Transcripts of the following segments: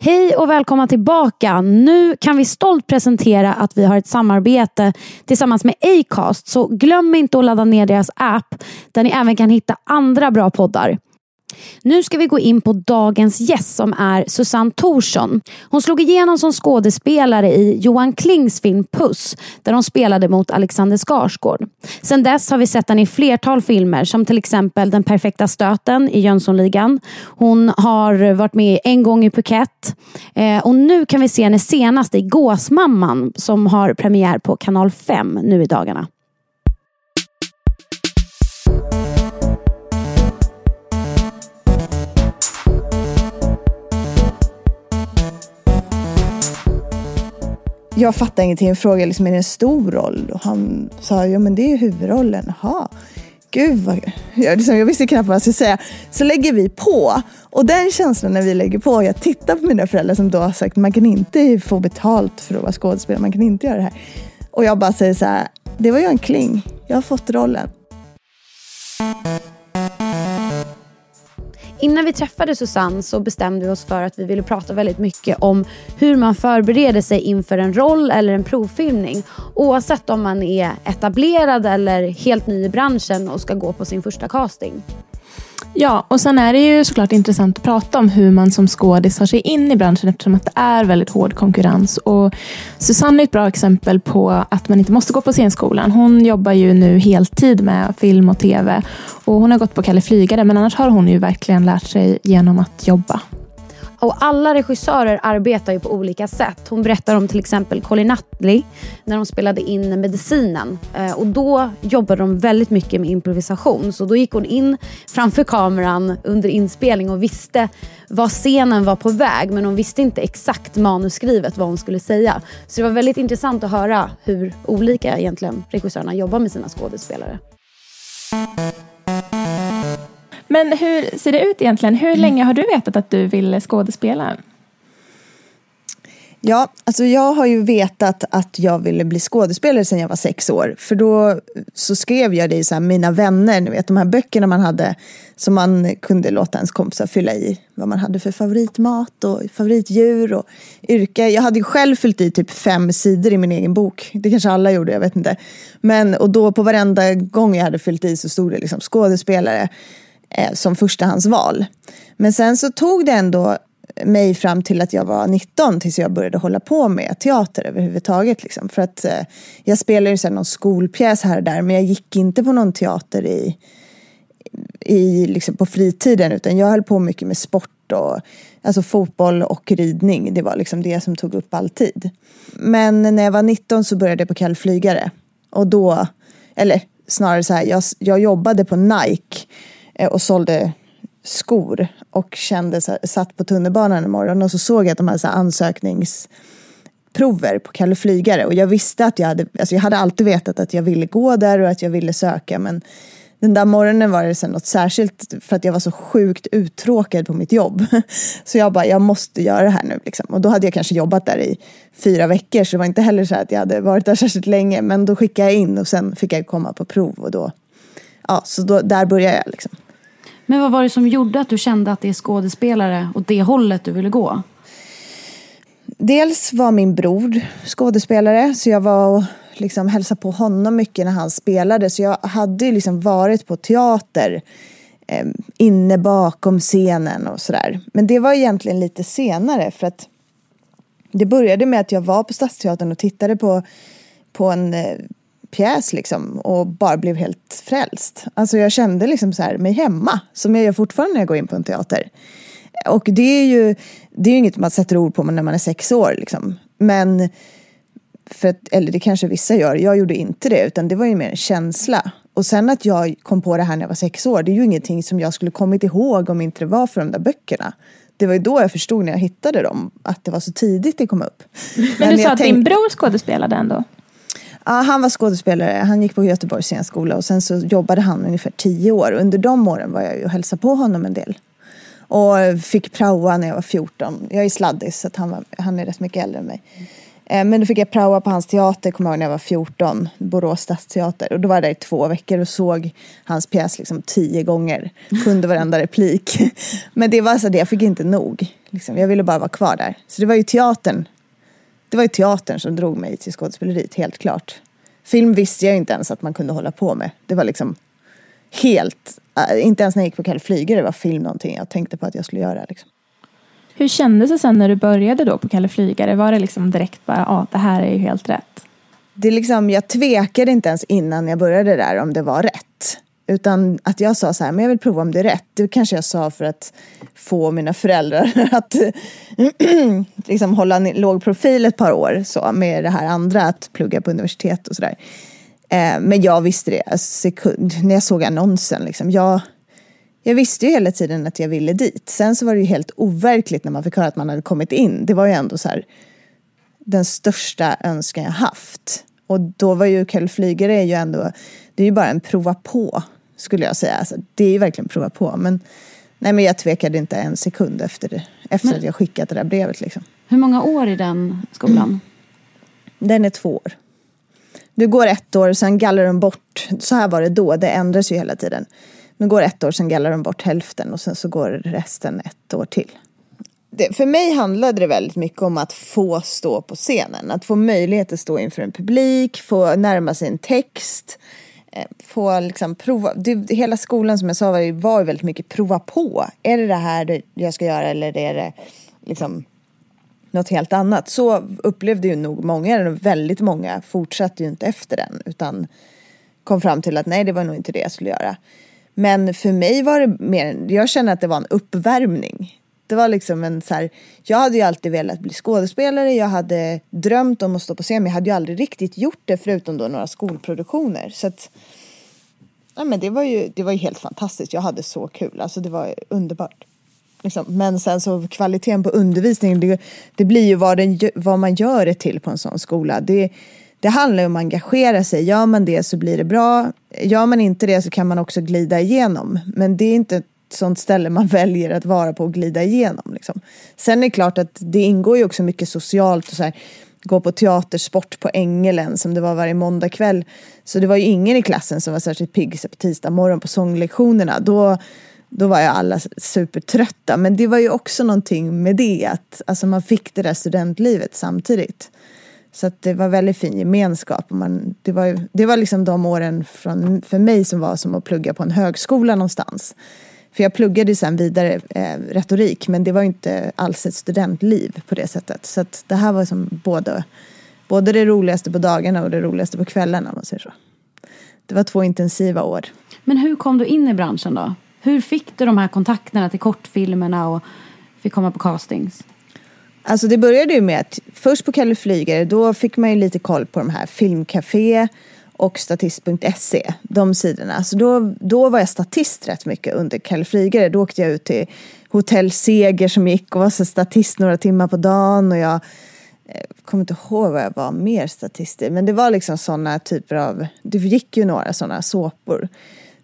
Hej och välkomna tillbaka. Nu kan vi stolt presentera att vi har ett samarbete tillsammans med Acast. Så glöm inte att ladda ner deras app där ni även kan hitta andra bra poddar. Nu ska vi gå in på dagens gäst som är Susanne Thorsson. Hon slog igenom som skådespelare i Johan Klings film Puss där hon spelade mot Alexander Skarsgård. Sedan dess har vi sett henne i flertal filmer som till exempel Den perfekta stöten i Jönssonligan. Hon har varit med en gång i Phuket eh, och nu kan vi se henne senast i Gåsmamman som har premiär på kanal 5 nu i dagarna. Jag fattade ingenting. Jag frågade liksom, är det en stor roll? Och han sa, ja men det är ju huvudrollen. Jaha. Gud vad... Jag, liksom, jag visste knappt vad jag skulle säga. Så lägger vi på. Och den känslan när vi lägger på. Jag tittar på mina föräldrar som då har sagt, man kan inte få betalt för att vara skådespelare. Man kan inte göra det här. Och jag bara säger så här, det var ju en Kling. Jag har fått rollen. Innan vi träffade Susanne så bestämde vi oss för att vi ville prata väldigt mycket om hur man förbereder sig inför en roll eller en provfilmning. Oavsett om man är etablerad eller helt ny i branschen och ska gå på sin första casting. Ja, och sen är det ju såklart intressant att prata om hur man som skådis tar sig in i branschen eftersom att det är väldigt hård konkurrens. Och Susanne är ett bra exempel på att man inte måste gå på scenskolan. Hon jobbar ju nu heltid med film och tv och hon har gått på Kalle Flygare men annars har hon ju verkligen lärt sig genom att jobba. Och alla regissörer arbetar ju på olika sätt. Hon berättar om till exempel Colin Nutley när de spelade in Medicinen. Eh, och då jobbade de väldigt mycket med improvisation. Så då gick hon in framför kameran under inspelning och visste vad scenen var på väg. Men hon visste inte exakt manusskrivet vad hon skulle säga. Så det var väldigt intressant att höra hur olika egentligen regissörerna jobbar med sina skådespelare. Men hur ser det ut egentligen? Hur länge har du vetat att du vill skådespela? Ja, alltså jag har ju vetat att jag ville bli skådespelare sedan jag var sex år. För då så skrev jag det i så här, Mina vänner, ni vet de här böckerna man hade som man kunde låta ens kompisar fylla i vad man hade för favoritmat och favoritdjur och yrke. Jag hade ju själv fyllt i typ fem sidor i min egen bok. Det kanske alla gjorde, jag vet inte. Men, och då på varenda gång jag hade fyllt i så stod det liksom skådespelare eh, som förstahandsval. Men sen så tog det ändå mig fram till att jag var 19 tills jag började hålla på med teater överhuvudtaget. Liksom. För att eh, jag spelade ju sen någon skolpjäs här och där men jag gick inte på någon teater i, i, liksom på fritiden utan jag höll på mycket med sport och alltså fotboll och ridning. Det var liksom det som tog upp all tid. Men när jag var 19 så började jag på Kall Flygare och då, eller snarare så här, jag, jag jobbade på Nike Eh, och sålde skor och kände så här, satt på tunnelbanan en morgon och så såg jag att de hade så här ansökningsprover på Kalle Flygare och jag visste att jag hade, alltså jag hade alltid vetat att jag ville gå där och att jag ville söka men den där morgonen var det sen något särskilt för att jag var så sjukt uttråkad på mitt jobb. Så jag bara, jag måste göra det här nu. Liksom. Och då hade jag kanske jobbat där i fyra veckor så det var inte heller så att jag hade varit där särskilt länge. Men då skickade jag in och sen fick jag komma på prov och då, ja, så då, där började jag liksom. Men vad var det som gjorde att du kände att det är skådespelare och det hållet du ville gå? Dels var min bror skådespelare så jag var och liksom hälsade på honom mycket när han spelade. Så jag hade ju liksom varit på teater eh, inne bakom scenen och sådär. Men det var egentligen lite senare för att det började med att jag var på Stadsteatern och tittade på, på en eh, pjäs liksom och bara blev helt frälst. Alltså jag kände liksom så här mig hemma, som jag gör fortfarande när jag går in på en teater. Och det är ju, det är ju inget man sätter ord på när man är sex år liksom. Men, för att, eller det kanske vissa gör, jag gjorde inte det utan det var ju mer en känsla. Och sen att jag kom på det här när jag var sex år, det är ju ingenting som jag skulle kommit ihåg om inte det var för de där böckerna. Det var ju då jag förstod när jag hittade dem, att det var så tidigt det kom upp. Men, Men du sa att tänk... din bror skådespelade ändå? Ja, han var skådespelare. Han gick på Göteborgs scenskola och sen så jobbade han ungefär tio år. Under de åren var jag ju och hälsade på honom en del. Och fick praoa när jag var 14. Jag är sladdis så han, var, han är rätt mycket äldre än mig. Eh, men då fick jag praoa på hans teater, kommer jag ihåg när jag var 14, Borås stadsteater. Och då var jag där i två veckor och såg hans pjäs liksom tio gånger. Kunde varenda replik. Men det var så det, jag fick inte nog. Liksom. Jag ville bara vara kvar där. Så det var ju teatern. Det var ju teatern som drog mig till skådespeleriet, helt klart. Film visste jag inte ens att man kunde hålla på med. Det var liksom helt, äh, inte ens när jag gick på Kalle Flygare var film någonting jag tänkte på att jag skulle göra. Liksom. Hur kändes det sen när du började då på Kalle Flygare? Var det liksom direkt bara, ja det här är ju helt rätt? Det liksom, jag tvekade inte ens innan jag började där om det var rätt. Utan att jag sa så här, men jag vill prova om det är rätt. Det kanske jag sa för att få mina föräldrar att liksom hålla låg profil ett par år så med det här andra, att plugga på universitet och sådär. Eh, men jag visste det, alltså, sekund, när jag såg annonsen. Liksom, jag, jag visste ju hela tiden att jag ville dit. Sen så var det ju helt overkligt när man fick höra att man hade kommit in. Det var ju ändå så här, den största önskan jag haft. Och då var ju Kalle Flygare är ju ändå, det är ju bara en prova på skulle jag säga. Alltså, det är ju verkligen prova på. Men, nej, men jag tvekade inte en sekund efter, det, efter att jag skickat det där brevet. Liksom. Hur många år i den skolan? Den är två år. Du går ett år, sen gallrar de bort. Så här var det då, det ändras ju hela tiden. Nu går ett år, sen gallrar de bort hälften och sen så går resten ett år till. Det, för mig handlade det väldigt mycket om att få stå på scenen. Att få möjlighet att stå inför en publik, få närma sig en text. Eh, få liksom prova. Du, hela skolan som jag sa var, var väldigt mycket prova på. Är det det här jag ska göra eller är det liksom något helt annat? Så upplevde ju nog många, väldigt många fortsatte ju inte efter den utan kom fram till att nej det var nog inte det jag skulle göra. Men för mig var det mer, jag känner att det var en uppvärmning. Det var liksom en så här, jag hade ju alltid velat bli skådespelare, jag hade drömt om att stå på scen, men jag hade ju aldrig riktigt gjort det förutom då några skolproduktioner. Så att, ja men det var ju, det var ju helt fantastiskt, jag hade så kul, alltså det var underbart. Liksom. Men sen så kvaliteten på undervisningen, det, det blir ju vad, den, vad man gör det till på en sån skola. Det, det handlar ju om att engagera sig. Gör man det så blir det bra. Gör man inte det så kan man också glida igenom. Men det är inte sånt ställe man väljer att vara på och glida igenom. Liksom. Sen är det klart att det ingår ju också mycket socialt och så här, gå på teatersport på Ängelen som det var varje måndagkväll. Så det var ju ingen i klassen som var särskilt pigg på tisdag morgon på sånglektionerna. Då, då var ju alla supertrötta. Men det var ju också någonting med det att alltså man fick det där studentlivet samtidigt. Så att det var väldigt fin gemenskap. Man, det, var, det var liksom de åren från, för mig som var som att plugga på en högskola någonstans. För jag pluggade sen vidare eh, retorik men det var inte alls ett studentliv på det sättet. Så att det här var som både, både det roligaste på dagarna och det roligaste på kvällarna om man säger så. Det var två intensiva år. Men hur kom du in i branschen då? Hur fick du de här kontakterna till kortfilmerna och fick komma på castings? Alltså det började ju med att först på Kalle Flygare då fick man ju lite koll på de här filmcafé och statist.se, de sidorna. Så då, då var jag statist rätt mycket under Kalle Flygare. Då åkte jag ut till Hotell Seger som gick och var så statist några timmar på dagen och jag jag kommer inte ihåg vad jag var mer statist i. Men det var liksom sådana typer av, det gick ju några sådana såpor.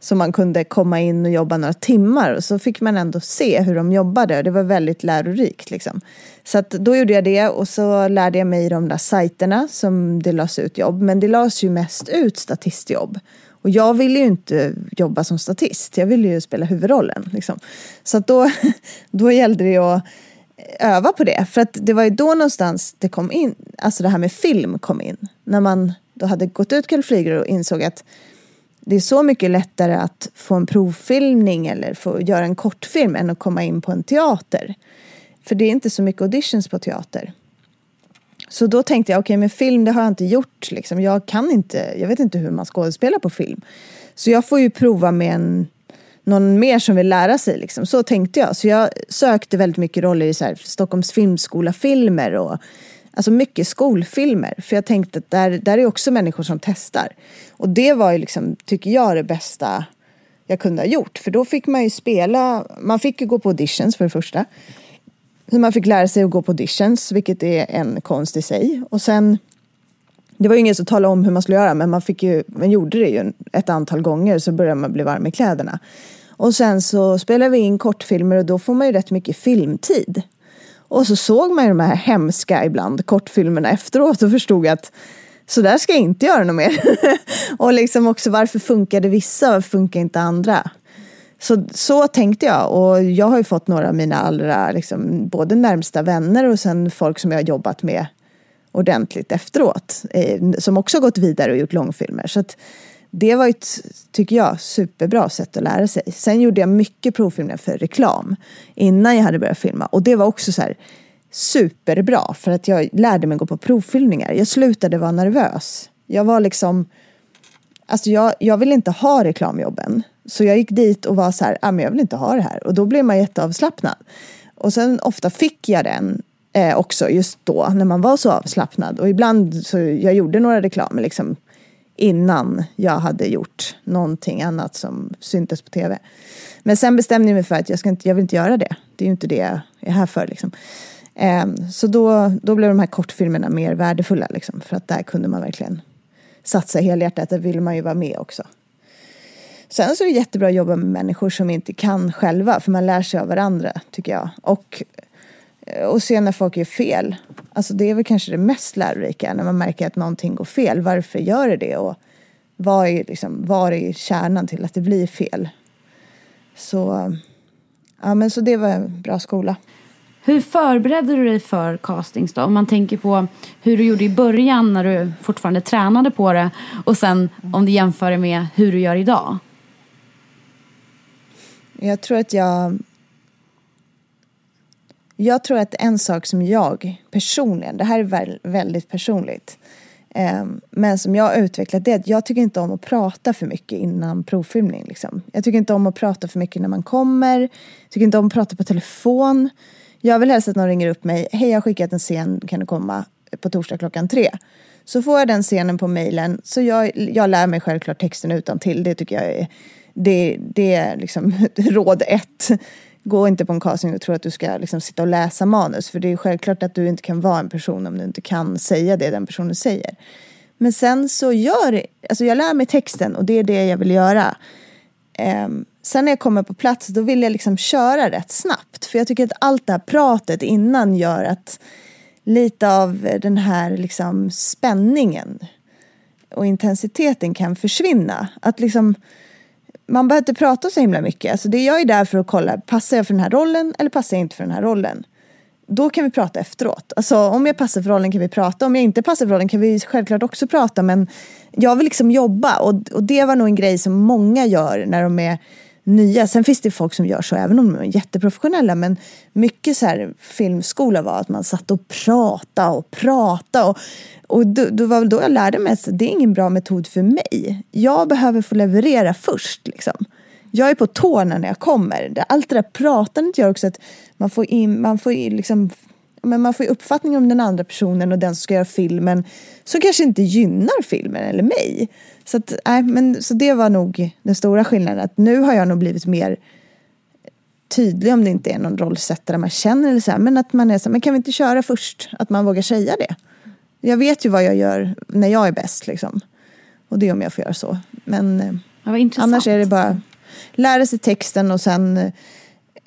Så man kunde komma in och jobba några timmar och så fick man ändå se hur de jobbade och det var väldigt lärorikt. Liksom. Så att då gjorde jag det och så lärde jag mig de där sajterna som det lades ut jobb. Men det lades ju mest ut statistjobb. Och jag ville ju inte jobba som statist, jag ville ju spela huvudrollen. Liksom. Så att då, då gällde det att öva på det. För att det var ju då någonstans det kom in, alltså det här med film kom in. När man då hade gått ut Kalle Flyger och insåg att det är så mycket lättare att få en provfilmning eller få göra en kortfilm än att komma in på en teater. För det är inte så mycket auditions på teater. Så då tänkte jag, okej okay, men film det har jag inte gjort. Liksom. Jag kan inte, jag vet inte hur man skådespelar på film. Så jag får ju prova med en, någon mer som vill lära sig. Liksom. Så tänkte jag. Så jag sökte väldigt mycket roller i så här, Stockholms filmskola-filmer och alltså mycket skolfilmer. För jag tänkte att där, där är också människor som testar. Och det var ju liksom, tycker jag, det bästa jag kunde ha gjort. För då fick man ju spela, man fick ju gå på auditions för det första. Så man fick lära sig att gå på auditions, vilket är en konst i sig. Och sen, det var ju ingen som talade om hur man skulle göra, men man, fick ju, man gjorde det ju ett antal gånger så började man bli varm i kläderna. Och sen så spelade vi in kortfilmer och då får man ju rätt mycket filmtid. Och så såg man ju de här hemska ibland kortfilmerna efteråt och förstod att så där ska jag inte göra något mer. och liksom också varför funkade vissa, varför funkar inte andra? Så, så tänkte jag och jag har ju fått några av mina allra, liksom, både närmsta vänner och sen folk som jag har jobbat med ordentligt efteråt. Eh, som också har gått vidare och gjort långfilmer. Så att det var ett, tycker jag, superbra sätt att lära sig. Sen gjorde jag mycket provfilmer för reklam innan jag hade börjat filma. Och det var också så här superbra för att jag lärde mig gå på provfilmningar. Jag slutade vara nervös. Jag var liksom, alltså jag, jag ville inte ha reklamjobben. Så jag gick dit och var så här, ah, men jag vill inte ha det här. Och då blev man jätteavslappnad. Och sen ofta fick jag den eh, också just då när man var så avslappnad. Och ibland så jag gjorde några reklamer liksom innan jag hade gjort någonting annat som syntes på tv. Men sen bestämde jag mig för att jag, ska inte, jag vill inte göra det. Det är ju inte det jag är här för. Liksom. Ehm, så då, då blev de här kortfilmerna mer värdefulla. Liksom, för att där kunde man verkligen satsa helhjärtat. Där ville man ju vara med också. Sen så är det jättebra att jobba med människor som inte kan själva. För man lär sig av varandra, tycker jag. Och, och se när folk gör fel. Alltså det är väl kanske det mest lärorika. När man märker att någonting går fel. Varför gör det det? Och vad är, liksom, vad är kärnan till att det blir fel? Så, ja, men så det var en bra skola. Hur förberedde du dig för castings då? Om man tänker på hur du gjorde i början när du fortfarande tränade på det och sen om du jämför det med hur du gör idag. Jag tror att jag... Jag tror att en sak som jag personligen, det här är väldigt personligt, ehm, men som jag har utvecklat det är att jag tycker inte om att prata för mycket innan provfilmning. Liksom. Jag tycker inte om att prata för mycket när man kommer. Jag tycker inte om att prata på telefon. Jag vill helst att någon ringer upp mig. Hej, jag har skickat en scen. Kan du komma på torsdag klockan tre? Så får jag den scenen på mejlen. Så jag, jag lär mig självklart texten utan till. Det tycker jag är, det, det är liksom råd ett. Gå inte på en casting och tro att du ska liksom sitta och läsa manus. För det är självklart att du inte kan vara en person om du inte kan säga det den personen säger. Men sen så gör, alltså jag lär mig texten och det är det jag vill göra. Um, Sen när jag kommer på plats då vill jag liksom köra rätt snabbt. För jag tycker att allt det här pratet innan gör att lite av den här liksom spänningen och intensiteten kan försvinna. Att liksom, man behöver inte prata så himla mycket. Alltså det jag är där för att kolla, passar jag för den här rollen eller passar jag inte för den här rollen? Då kan vi prata efteråt. Alltså om jag passar för rollen kan vi prata, om jag inte passar för rollen kan vi självklart också prata. Men jag vill liksom jobba och, och det var nog en grej som många gör när de är nya. Sen finns det folk som gör så även om de är jätteprofessionella. Men mycket så här filmskola var att man satt och pratade och pratade. Och, och då, då var väl då jag lärde mig att det är ingen bra metod för mig. Jag behöver få leverera först. Liksom. Jag är på tårna när jag kommer. Allt det där pratandet gör också att man får, in, man får liksom men man får ju uppfattning om den andra personen och den som ska göra filmen som kanske inte gynnar filmen eller mig. Så, att, äh, men, så det var nog den stora skillnaden. Att nu har jag nog blivit mer tydlig om det inte är någon rollsättare man känner. Eller så här, men att man är så här, men kan vi inte köra först? Att man vågar säga det. Jag vet ju vad jag gör när jag är bäst. Liksom. Och det är om jag får göra så. Men ja, annars är det bara lära sig texten och sen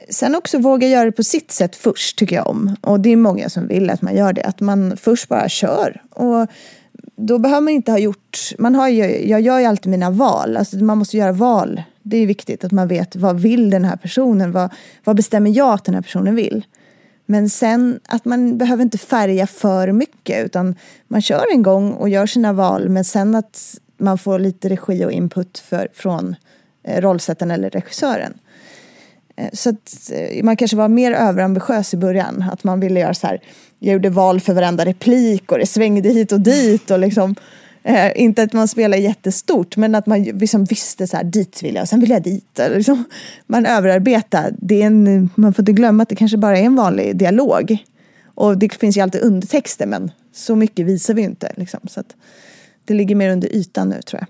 Sen också våga göra det på sitt sätt först tycker jag om. Och det är många som vill att man gör det. Att man först bara kör. Och då behöver man inte ha gjort, man har ju, jag gör ju alltid mina val, alltså man måste göra val. Det är viktigt att man vet vad vill den här personen, vad, vad bestämmer jag att den här personen vill. Men sen att man behöver inte färga för mycket utan man kör en gång och gör sina val men sen att man får lite regi och input för, från eh, rollsättaren eller regissören. Eh, så att eh, man kanske var mer överambitiös i början. Att man ville göra så här, jag gjorde val för varenda replik och det svängde hit och dit och liksom Eh, inte att man spelar jättestort men att man liksom visste så här dit vill jag och sen vill jag dit. Liksom, man överarbetar. Det är en, man får inte glömma att det kanske bara är en vanlig dialog. Och det finns ju alltid undertexter men så mycket visar vi ju inte. Liksom, så att det ligger mer under ytan nu tror jag.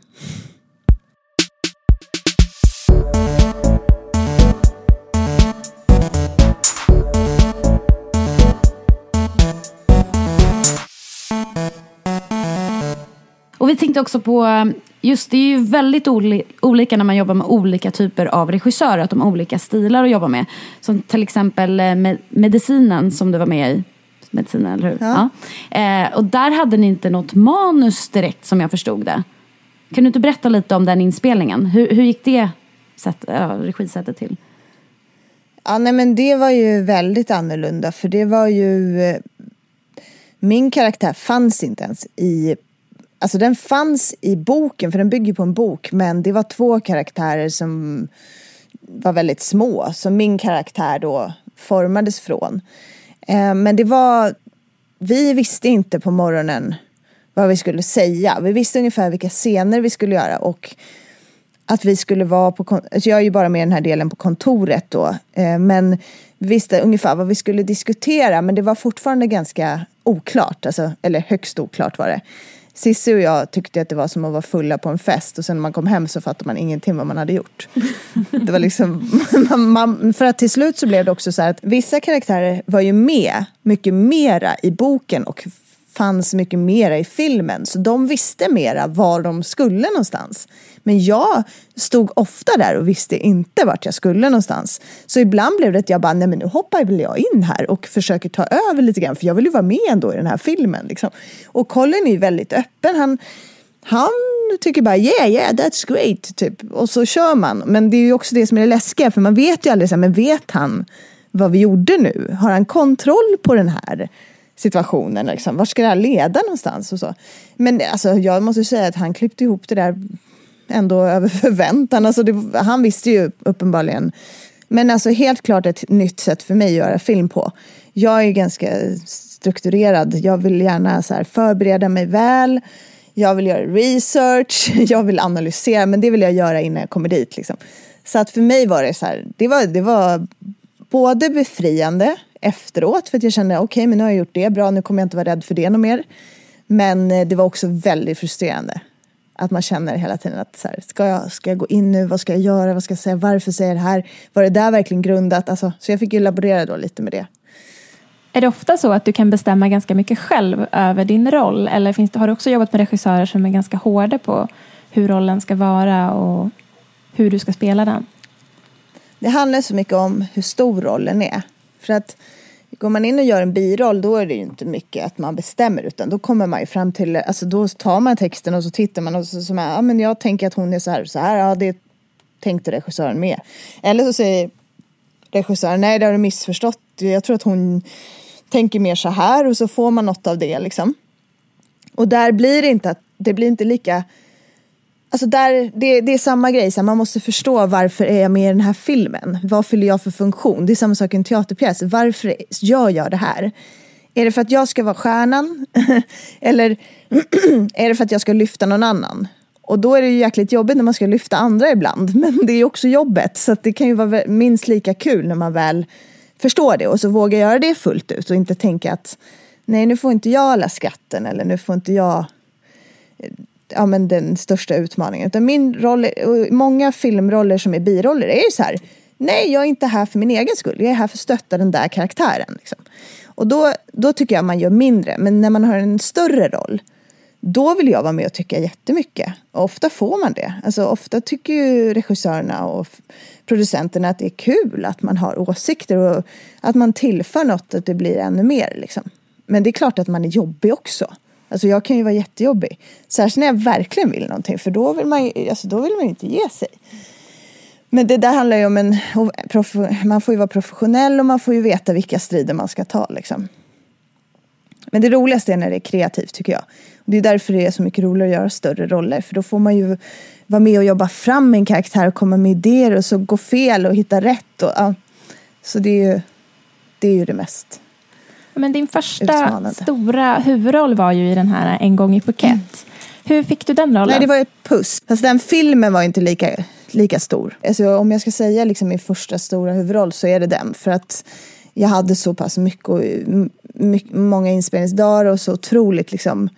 Och vi tänkte också på, just det är ju väldigt olika när man jobbar med olika typer av regissörer, att de har olika stilar att jobba med. Som till exempel eh, med Medicinen som du var med i. Medicinen, eller hur? Ja. ja. Eh, och där hade ni inte något manus direkt som jag förstod det. Kan du inte berätta lite om den inspelningen? Hur, hur gick det sätt, ja, regisättet till? Ja, nej men det var ju väldigt annorlunda för det var ju eh, min karaktär fanns inte ens i Alltså den fanns i boken, för den bygger på en bok, men det var två karaktärer som var väldigt små, som min karaktär då formades från. Eh, men det var, vi visste inte på morgonen vad vi skulle säga. Vi visste ungefär vilka scener vi skulle göra och att vi skulle vara på, alltså jag är ju bara med i den här delen på kontoret då, eh, men vi visste ungefär vad vi skulle diskutera, men det var fortfarande ganska oklart, alltså, eller högst oklart var det. Sissi och jag tyckte att det var som att vara fulla på en fest och sen när man kom hem så fattade man ingenting vad man hade gjort. Det var liksom, man, man, för att till slut så blev det också så här att vissa karaktärer var ju med mycket mera i boken och fanns mycket mera i filmen. Så de visste mera var de skulle någonstans. Men jag stod ofta där och visste inte vart jag skulle någonstans. Så ibland blev det att jag bara, nej men nu hoppar väl jag in här och försöker ta över lite grann. För jag vill ju vara med ändå i den här filmen. Liksom. Och Colin är ju väldigt öppen. Han, han tycker bara yeah, yeah, that's great. Typ. Och så kör man. Men det är ju också det som är det läskiga. För man vet ju aldrig, så här, men vet han vad vi gjorde nu? Har han kontroll på den här? Situationen. Liksom. Var ska det här leda någonstans? Och så. Men alltså, jag måste säga att han klippte ihop det där ändå över förväntan. Alltså, det, han visste ju uppenbarligen. Men alltså helt klart ett nytt sätt för mig att göra film på. Jag är ganska strukturerad. Jag vill gärna så här, förbereda mig väl. Jag vill göra research. Jag vill analysera. Men det vill jag göra innan jag kommer dit. Liksom. Så att för mig var det så här. Det var, det var både befriande efteråt för att jag kände okej okay, men nu har jag gjort det bra, nu kommer jag inte vara rädd för det något mer. Men eh, det var också väldigt frustrerande. Att man känner hela tiden att så här, ska, jag, ska jag gå in nu, vad ska jag göra, vad ska jag säga, varför säger jag det här, var det där verkligen grundat? Alltså, så jag fick ju laborera då lite med det. Är det ofta så att du kan bestämma ganska mycket själv över din roll? Eller finns det, har du också jobbat med regissörer som är ganska hårda på hur rollen ska vara och hur du ska spela den? Det handlar så mycket om hur stor rollen är. För att går man in och gör en biroll då är det ju inte mycket att man bestämmer utan då kommer man ju fram till, alltså då tar man texten och så tittar man och så, så ja men jag tänker att hon är så här och så här, ja det tänkte regissören med. Eller så säger regissören, nej det har du missförstått, jag tror att hon tänker mer så här och så får man något av det liksom. Och där blir det inte att, det blir inte lika Alltså där, det, det är samma grej, så man måste förstå varför är jag med i den här filmen? Vad fyller jag för funktion? Det är samma sak i en teaterpjäs. Varför gör jag det här? Är det för att jag ska vara stjärnan? Eller är det för att jag ska lyfta någon annan? Och då är det ju jäkligt jobbigt när man ska lyfta andra ibland. Men det är ju också jobbet. Så det kan ju vara minst lika kul när man väl förstår det. Och så vågar göra det fullt ut och inte tänka att nej nu får inte jag alla skatten eller nu får inte jag eh, ja, men den största utmaningen. Utan min roll, många filmroller som är biroller är ju så här, nej jag är inte här för min egen skull, jag är här för att stötta den där karaktären. Liksom. Och då, då tycker jag man gör mindre, men när man har en större roll, då vill jag vara med och tycka jättemycket. Och ofta får man det. Alltså ofta tycker ju regissörerna och producenterna att det är kul att man har åsikter och att man tillför något, att det blir ännu mer. Liksom. Men det är klart att man är jobbig också. Alltså jag kan ju vara jättejobbig. Särskilt när jag verkligen vill någonting för då vill man ju, alltså då vill man ju inte ge sig. Men det där handlar ju om en, man får ju vara professionell och man får ju veta vilka strider man ska ta liksom. Men det roligaste är när det är kreativt tycker jag. Och det är därför det är så mycket roligare att göra större roller. För då får man ju vara med och jobba fram en karaktär och komma med idéer och så gå fel och hitta rätt. Och, ja. Så det är ju det, är ju det mest men din första stora huvudroll var ju i den här En gång i Phuket. Mm. Hur fick du den rollen? Nej, det var ett puss. Fast den filmen var inte lika, lika stor. Alltså, om jag ska säga liksom min första stora huvudroll så är det den. För att jag hade så pass mycket, mycket många inspelningsdagar och så otroligt liksom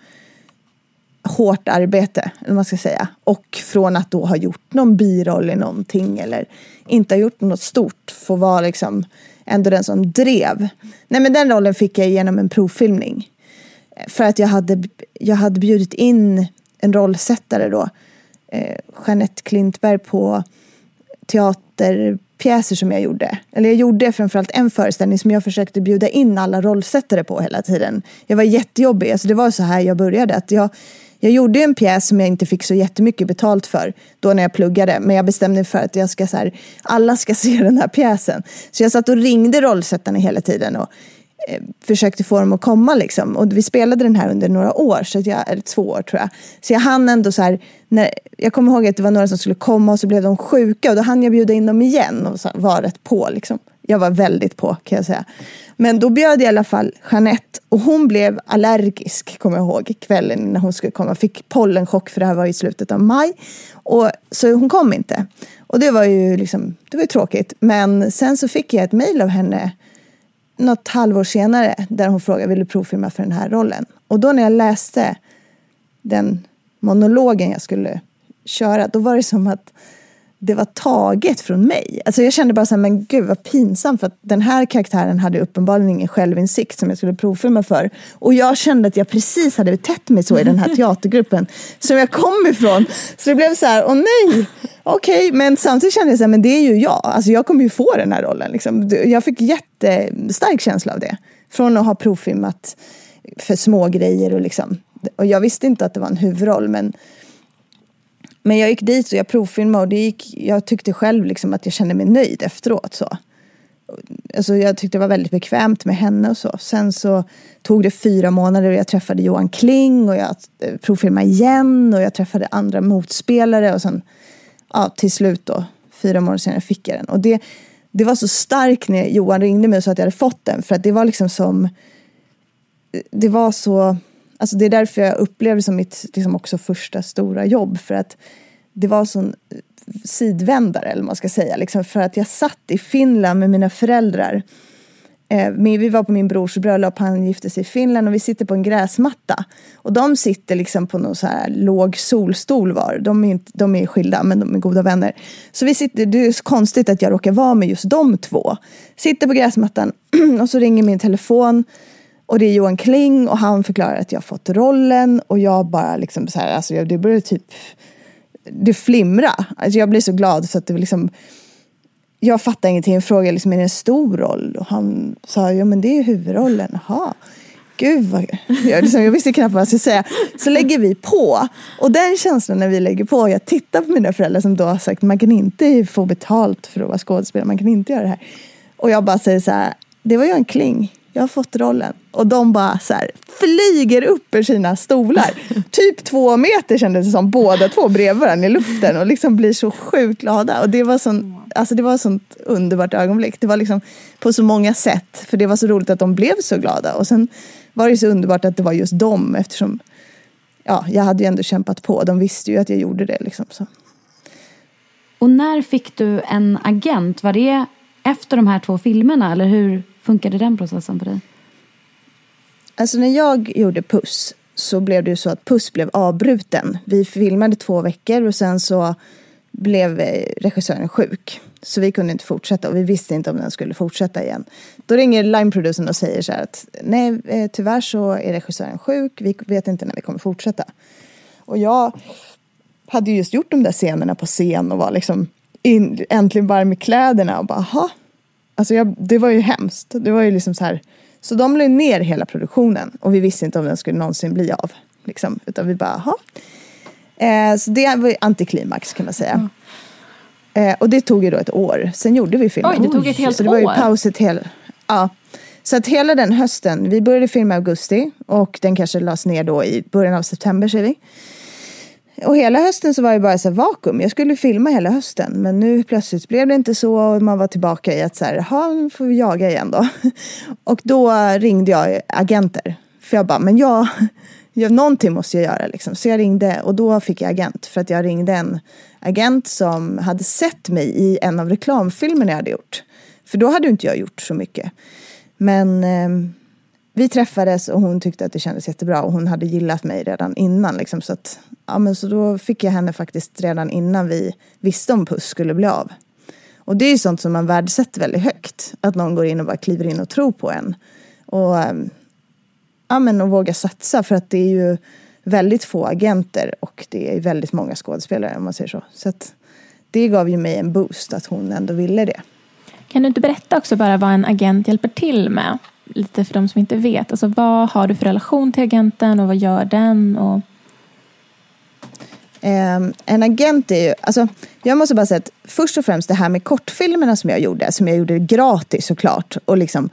hårt arbete, eller man ska säga. Och från att då ha gjort någon biroll i någonting eller inte ha gjort något stort, få vara liksom ändå den som drev. Nej men den rollen fick jag genom en provfilmning. För att jag hade, jag hade bjudit in en rollsättare då, eh, Jeanette Klintberg på teaterpjäser som jag gjorde. Eller jag gjorde framförallt en föreställning som jag försökte bjuda in alla rollsättare på hela tiden. Jag var jättejobbig, alltså det var så här jag började. Att jag, jag gjorde en pjäs som jag inte fick så jättemycket betalt för då när jag pluggade. Men jag bestämde mig för att jag ska så här, alla ska se den här pjäsen. Så jag satt och ringde rollsättarna hela tiden och eh, försökte få dem att komma liksom. Och vi spelade den här under några år, så jag, eller två år tror jag. Så jag hann ändå så här, när, jag kommer ihåg att det var några som skulle komma och så blev de sjuka och då hann jag bjuda in dem igen och var rätt på liksom. Jag var väldigt på kan jag säga. Men då bjöd jag i alla fall Jeanette och hon blev allergisk, kommer jag ihåg, kvällen när hon skulle komma. Fick pollenchock för det här var i slutet av maj. Och, så hon kom inte. Och det var ju liksom, det var ju tråkigt. Men sen så fick jag ett mejl av henne något halvår senare där hon frågade vill du provfilma för den här rollen. Och då när jag läste den monologen jag skulle köra, då var det som att det var taget från mig. Alltså jag kände bara så här, men gud vad pinsamt för att den här karaktären hade uppenbarligen ingen självinsikt som jag skulle provfilma för. Och jag kände att jag precis hade betett mig så i den här teatergruppen som jag kom ifrån. Så det blev så här, åh nej, okej, okay. men samtidigt kände jag så här, men det är ju jag. Alltså jag kommer ju få den här rollen. Liksom. Jag fick jättestark känsla av det. Från att ha provfilmat för små grejer och liksom. Och jag visste inte att det var en huvudroll, men men jag gick dit och jag provfilmade och det gick, jag tyckte själv liksom att jag kände mig nöjd efteråt. Så. Alltså jag tyckte det var väldigt bekvämt med henne och så. Sen så tog det fyra månader och jag träffade Johan Kling och jag eh, provfilmade igen och jag träffade andra motspelare och sen ja, till slut då, fyra månader senare fick jag den. Och det, det var så starkt när Johan ringde mig och sa att jag hade fått den för att det var liksom som eh, det var så Alltså det är därför jag upplevde det som mitt liksom också första stora jobb. För att det var sån eh, sidvändare, eller vad man ska säga. Liksom för att jag satt i Finland med mina föräldrar. Eh, vi var på min brors bröllop, han gifte sig i Finland och vi sitter på en gräsmatta. Och de sitter liksom på någon så här låg solstol var. De är, inte, de är skilda men de är goda vänner. Så vi sitter, det är så konstigt att jag råkar vara med just de två. Sitter på gräsmattan och så ringer min telefon. Och det är Johan Kling och han förklarar att jag fått rollen och jag bara liksom så här, alltså det börjar typ, det flimra. Alltså jag blir så glad så att det liksom, jag fattar ingenting. Jag frågar liksom, är det en stor roll? Och han sa, ja men det är huvudrollen. Jaha. Gud vad... Jag, liksom, jag visste knappt vad jag skulle säga. Så lägger vi på. Och den känslan när vi lägger på. Jag tittar på mina föräldrar som då har sagt man kan inte få betalt för att vara skådespelare. Man kan inte göra det här. Och jag bara säger så här. Det var Johan Kling jag har fått rollen. Och de bara så här, flyger upp ur sina stolar. typ två meter kändes det som, båda två bredvid varandra i luften. Och liksom blir så sjukt glada. Och det var, sån, alltså det var ett sånt underbart ögonblick. Det var liksom på så många sätt. För det var så roligt att de blev så glada. Och sen var det så underbart att det var just dem. Eftersom ja, jag hade ju ändå kämpat på. De visste ju att jag gjorde det. Liksom, så. Och när fick du en agent? Var det efter de här två filmerna? Eller hur funkade den processen för dig? Alltså när jag gjorde Puss så blev det ju så att Puss blev avbruten. Vi filmade två veckor och sen så blev eh, regissören sjuk. Så vi kunde inte fortsätta och vi visste inte om den skulle fortsätta igen. Då ringer lineproducern och säger så här att nej eh, tyvärr så är regissören sjuk. Vi vet inte när vi kommer fortsätta. Och jag hade just gjort de där scenerna på scen och var liksom in, äntligen varm i kläderna och bara, jaha. Alltså jag, det var ju hemskt. Det var ju liksom så här. Så de la ner hela produktionen och vi visste inte om den skulle någonsin bli av. Liksom. Utan vi bara, jaha. Eh, så det var ju antiklimax kan man säga. Mm. Eh, och det tog ju då ett år. Sen gjorde vi filmen. Oj, det tog ett helt år? Så det var ju paus ett helt... Ja. Så att hela den hösten, vi började filma i augusti och den kanske lades ner då i början av september säger vi. Och hela hösten så var det bara så här vakuum. Jag skulle filma hela hösten. Men nu plötsligt blev det inte så. Och man var tillbaka i att så här, jaha, nu får vi jaga igen då. Och då ringde jag agenter. För jag bara, men jag, jag någonting måste jag göra liksom. Så jag ringde och då fick jag agent. För att jag ringde en agent som hade sett mig i en av reklamfilmerna jag hade gjort. För då hade inte jag gjort så mycket. Men eh, vi träffades och hon tyckte att det kändes jättebra och hon hade gillat mig redan innan. Liksom, så, att, ja, men så då fick jag henne faktiskt redan innan vi visste om Puss skulle bli av. Och det är ju sånt som man värdesätter väldigt högt. Att någon går in och bara kliver in och tror på en. Och, eh, ja, men, och vågar satsa för att det är ju väldigt få agenter och det är väldigt många skådespelare om man säger så. Så att det gav ju mig en boost att hon ändå ville det. Kan du inte berätta också bara vad en agent hjälper till med? Lite för de som inte vet. Alltså, vad har du för relation till agenten och vad gör den? Och... Um, en agent är ju, alltså, jag måste bara säga att först och främst det här med kortfilmerna som jag gjorde, som jag gjorde gratis såklart. Och liksom...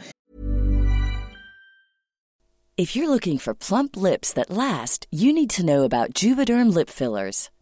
If you're looking for plump lips that last, you need to know about juvederm lip fillers.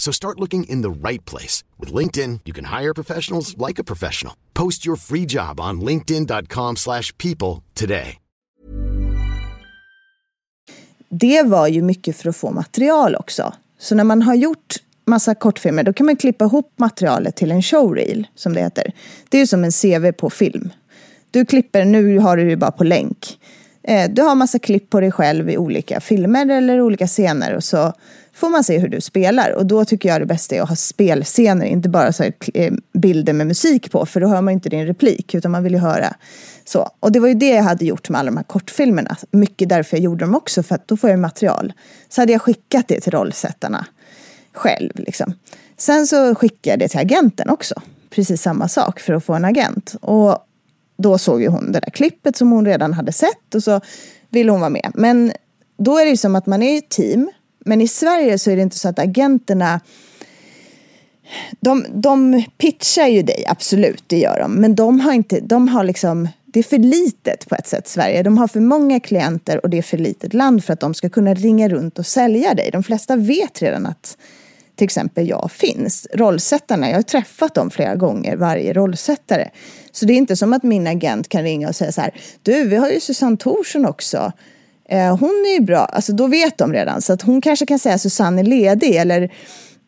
So start looking in the right place. With LinkedIn, you can hire professionals like a professional. Post your free job on linkedin.com slash people today. Det var ju mycket för att få material också. Så när man har gjort massa kortfilmer då kan man klippa ihop materialet till en showreel som det heter. Det är ju som en CV på film. Du klipper, nu har du det bara på länk. Eh, du har massa klipp på dig själv i olika filmer eller olika scener och så får man se hur du spelar. Och då tycker jag det bästa är att ha spelscener, inte bara så eh, bilder med musik på, för då hör man inte din replik, utan man vill ju höra så. Och det var ju det jag hade gjort med alla de här kortfilmerna. Mycket därför jag gjorde dem också, för att då får jag material. Så hade jag skickat det till rollsättarna själv. Liksom. Sen så skickade jag det till agenten också. Precis samma sak för att få en agent. Och då såg ju hon det där klippet som hon redan hade sett och så ville hon vara med. Men då är det ju som att man är ett team. Men i Sverige så är det inte så att agenterna de, de pitchar ju dig, absolut, det gör de. Men de har inte, de har liksom, det är för litet på ett sätt, Sverige. De har för många klienter och det är för litet land för att de ska kunna ringa runt och sälja dig. De flesta vet redan att till exempel jag finns. Rollsättarna, jag har träffat dem flera gånger, varje rollsättare. Så det är inte som att min agent kan ringa och säga så här, du, vi har ju Susanne Thorsson också. Eh, hon är ju bra, alltså då vet de redan. Så att hon kanske kan säga Susanne är ledig eller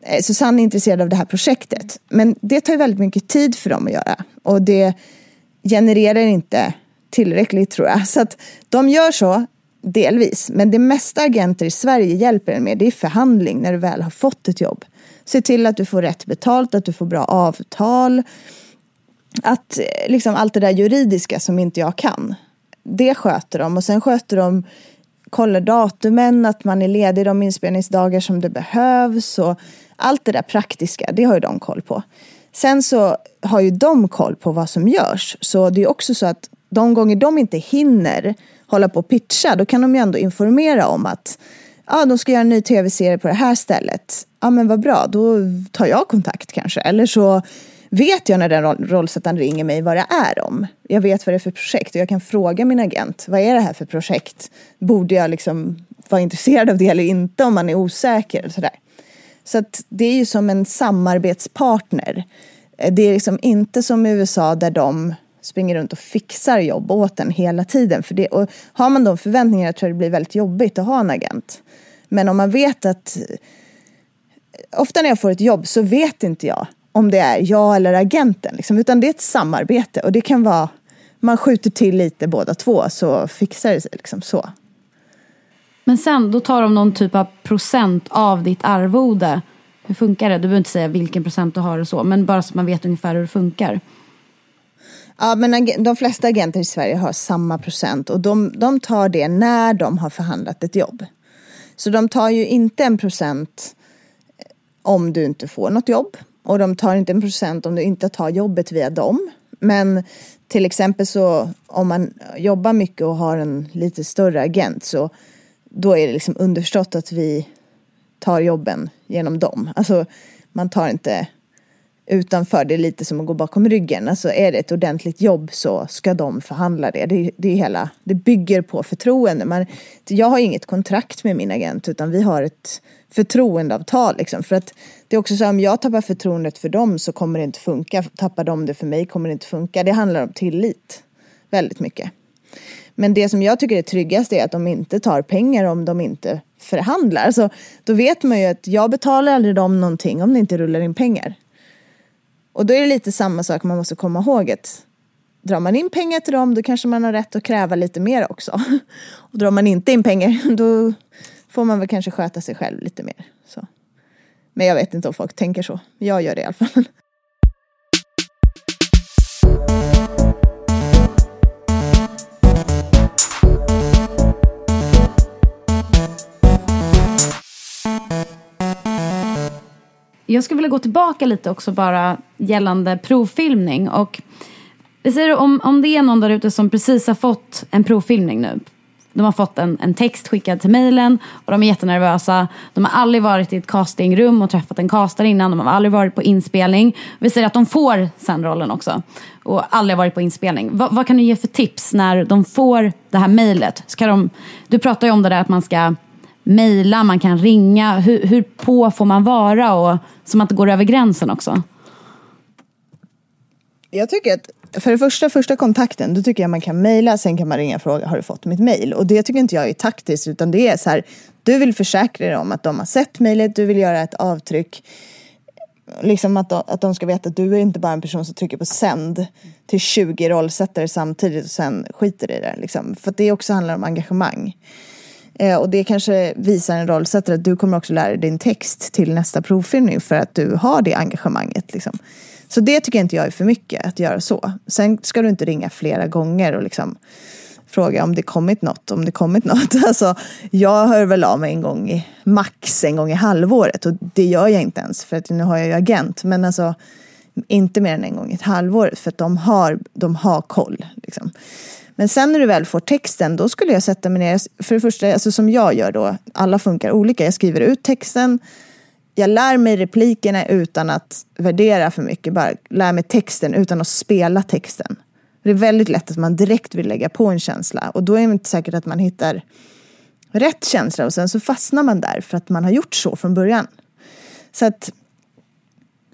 eh, Susanne är intresserad av det här projektet. Men det tar ju väldigt mycket tid för dem att göra. Och det genererar inte tillräckligt tror jag. Så att de gör så delvis. Men det mesta agenter i Sverige hjälper en med det är förhandling när du väl har fått ett jobb. Se till att du får rätt betalt, att du får bra avtal. Att eh, liksom allt det där juridiska som inte jag kan. Det sköter de och sen sköter de kollar datumen, att man är ledig de inspelningsdagar som det behövs och allt det där praktiska, det har ju de koll på. Sen så har ju de koll på vad som görs. Så det är också så att de gånger de inte hinner hålla på och pitcha, då kan de ju ändå informera om att ja, de ska göra en ny tv-serie på det här stället. Ja, men vad bra, då tar jag kontakt kanske. Eller så vet jag när den rollsättaren ringer mig vad det är om. Jag vet vad det är för projekt och jag kan fråga min agent, vad är det här för projekt? Borde jag liksom vara intresserad av det eller inte om man är osäker? Och sådär. Så att det är ju som en samarbetspartner. Eh, det är liksom inte som i USA där de springer runt och fixar jobb åt en hela tiden. För det, och har man de förväntningarna tror jag det blir väldigt jobbigt att ha en agent. Men om man vet att... Eh, ofta när jag får ett jobb så vet inte jag om det är jag eller agenten. Liksom, utan det är ett samarbete och det kan vara... Man skjuter till lite båda två så fixar det sig liksom så. Men sen, då tar de någon typ av procent av ditt arvode. Hur funkar det? Du behöver inte säga vilken procent du har och så, men bara så att man vet ungefär hur det funkar. Ja, men de flesta agenter i Sverige har samma procent och de, de tar det när de har förhandlat ett jobb. Så de tar ju inte en procent om du inte får något jobb och de tar inte en procent om du inte tar jobbet via dem. Men till exempel så om man jobbar mycket och har en lite större agent så då är det liksom underförstått att vi tar jobben genom dem. Alltså man tar inte utanför, det är lite som att gå bakom ryggen. Alltså är det ett ordentligt jobb så ska de förhandla det. Det, det, är hela, det bygger på förtroende. Man, jag har inget kontrakt med min agent utan vi har ett förtroendeavtal. Liksom. För att det är också så att om jag tappar förtroendet för dem så kommer det inte funka. Tappar de det för mig kommer det inte funka. Det handlar om tillit väldigt mycket. Men det som jag tycker är tryggast är att de inte tar pengar om de inte förhandlar. Så då vet man ju att jag betalar aldrig dem någonting om det inte rullar in pengar. Och då är det lite samma sak man måste komma ihåg att drar man in pengar till dem då kanske man har rätt att kräva lite mer också. Och drar man inte in pengar då får man väl kanske sköta sig själv lite mer. Så. Men jag vet inte om folk tänker så. Jag gör det i alla fall. Jag skulle vilja gå tillbaka lite också bara gällande provfilmning. Och vi säger om, om det är någon där ute som precis har fått en provfilmning nu. De har fått en, en text skickad till mejlen och de är jättenervösa. De har aldrig varit i ett castingrum och träffat en castare innan. De har aldrig varit på inspelning. Vi säger att de får sen rollen också och aldrig varit på inspelning. Va, vad kan du ge för tips när de får det här mejlet? Du pratar ju om det där att man ska mejla, man kan ringa. Hur, hur på får man vara och så man inte går över gränsen också? Jag tycker att för det första, första kontakten, då tycker jag man kan mejla, sen kan man ringa och fråga har du fått mitt mejl? Och det tycker inte jag är taktiskt, utan det är så här, du vill försäkra dig om att de har sett mejlet, du vill göra ett avtryck. Liksom att de, att de ska veta att du är inte bara en person som trycker på sänd till 20 rollsättare samtidigt och sen skiter i det. Liksom. För det också handlar om engagemang. Eh, och det kanske visar en rollsättare att du kommer också lära dig din text till nästa provfilmning för att du har det engagemanget. Liksom. Så det tycker inte jag är för mycket att göra så. Sen ska du inte ringa flera gånger och liksom fråga om det kommit något, om det kommit något. Alltså, jag hör väl av mig en gång i, max en gång i halvåret och det gör jag inte ens för att nu har jag ju agent. Men alltså inte mer än en gång i ett halvår för att de har, de har koll. Liksom. Men sen när du väl får texten, då skulle jag sätta mig ner. För det första, alltså som jag gör då, alla funkar olika. Jag skriver ut texten, jag lär mig replikerna utan att värdera för mycket. Bara lär mig texten utan att spela texten. Det är väldigt lätt att man direkt vill lägga på en känsla och då är det inte säkert att man hittar rätt känsla och sen så fastnar man där för att man har gjort så från början. Så att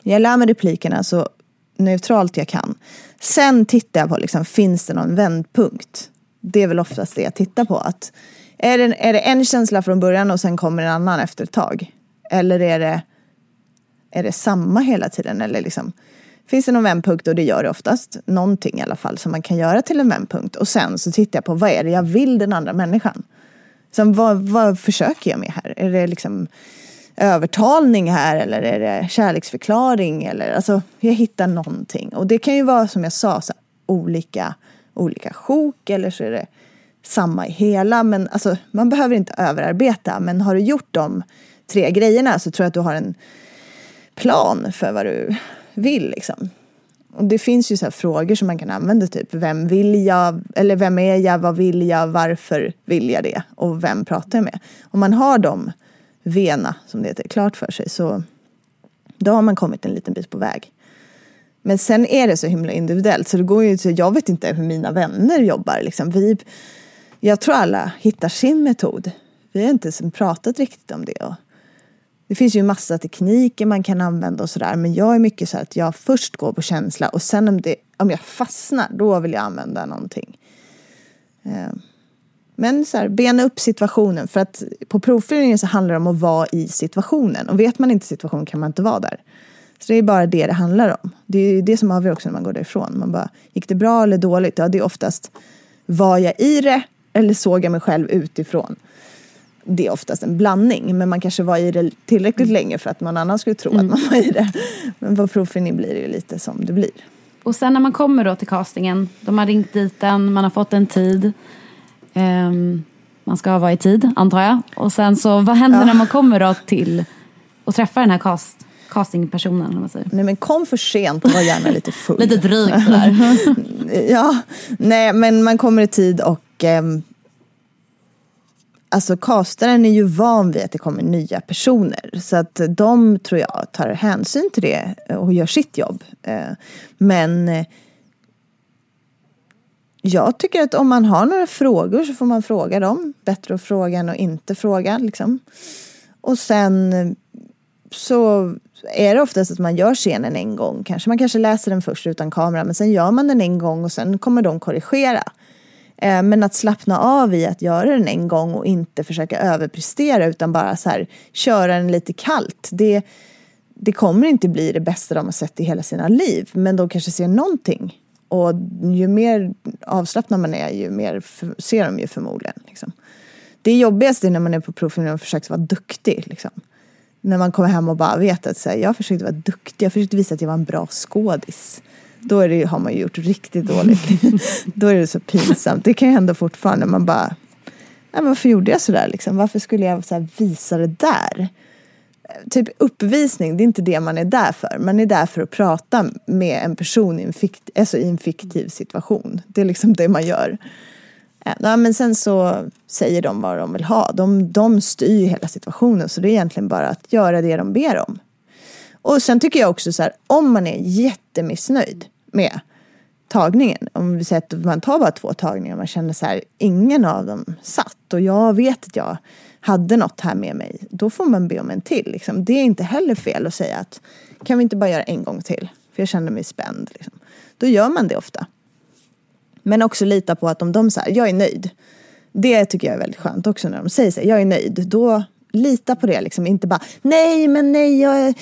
jag lär mig replikerna så neutralt jag kan. Sen tittar jag på, liksom, finns det någon vändpunkt? Det är väl oftast det jag tittar på. Att är, det, är det en känsla från början och sen kommer en annan efter ett tag? Eller är det, är det samma hela tiden? Eller liksom, finns det någon vändpunkt och det gör det oftast. Någonting i alla fall som man kan göra till en vändpunkt. Och sen så tittar jag på vad är det jag vill den andra människan? Så vad, vad försöker jag med här? Är det liksom övertalning här eller är det kärleksförklaring? Eller, alltså, jag hittar någonting. Och det kan ju vara som jag sa, så olika, olika sjok eller så är det samma i hela. Men alltså, man behöver inte överarbeta. Men har du gjort de tre grejerna så tror jag att du har en plan för vad du vill. Liksom. Och det finns ju så frågor som man kan använda, typ vem vill jag, eller vem är jag, vad vill jag, varför vill jag det och vem pratar jag med? Om man har de vena, som det heter, klart för sig så då har man kommit en liten bit på väg. Men sen är det så himla individuellt så det går ju så jag vet inte hur mina vänner jobbar. Liksom. Vi, jag tror alla hittar sin metod. Vi har inte pratat riktigt om det. Det finns ju massa tekniker man kan använda och sådär. Men jag är mycket så att jag först går på känsla och sen om, det, om jag fastnar, då vill jag använda någonting. Eh, men så här, bena upp situationen. För att på provfyllningen så handlar det om att vara i situationen. Och vet man inte situationen kan man inte vara där. Så det är bara det det handlar om. Det är det som avgör också när man går därifrån. Man bara, gick det bra eller dåligt? Ja, det är oftast, var jag i det eller såg jag mig själv utifrån? Det är oftast en blandning, men man kanske var i det tillräckligt länge för att någon annan skulle tro mm. att man var i det. Men på provfyllning blir det ju lite som det blir. Och sen när man kommer då till castingen, de har ringt dit en, man har fått en tid. Um, man ska vara i tid, antar jag. Och sen så, vad händer ja. när man kommer då till och träffar den här cast, castingpersonen? Om man säger. Nej men kom för sent och var gärna lite full. lite dryg sådär. ja, nej men man kommer i tid och um, Alltså castaren är ju van vid att det kommer nya personer. Så att de tror jag tar hänsyn till det eh, och gör sitt jobb. Eh, men eh, jag tycker att om man har några frågor så får man fråga dem. Bättre att fråga än att inte fråga. Liksom. Och sen så är det oftast att man gör scenen en gång. Kanske man kanske läser den först utan kamera men sen gör man den en gång och sen kommer de korrigera. Eh, men att slappna av i att göra den en gång och inte försöka överprestera utan bara så här köra den lite kallt. Det, det kommer inte bli det bästa de har sett i hela sina liv men de kanske ser någonting och ju mer avslappnad man är, ju mer ser de ju förmodligen. Liksom. Det jobbigaste är när man är på provfilmning och försöker vara duktig. Liksom. När man kommer hem och bara vet att så här, jag försökte vara duktig, jag försökte visa att jag var en bra skådis. Då det, har man ju gjort riktigt dåligt. Då är det så pinsamt. Det kan ju hända fortfarande. Man bara, nej, men varför gjorde jag sådär liksom? Varför skulle jag så visa det där? typ uppvisning, det är inte det man är där för. Man är där för att prata med en person i en, fikt, alltså i en fiktiv situation. Det är liksom det man gör. Ja, men sen så säger de vad de vill ha. De, de styr hela situationen så det är egentligen bara att göra det de ber om. Och sen tycker jag också så här, om man är jättemissnöjd med tagningen. Om vi säger att man tar bara två tagningar och man känner så här, ingen av dem satt och jag vet att jag hade något här med mig, då får man be om en till. Liksom. Det är inte heller fel att säga att kan vi inte bara göra en gång till? För jag känner mig spänd. Liksom. Då gör man det ofta. Men också lita på att om de säger jag är nöjd. Det tycker jag är väldigt skönt också när de säger så jag är nöjd. Då lita på det liksom. Inte bara nej men nej jag är...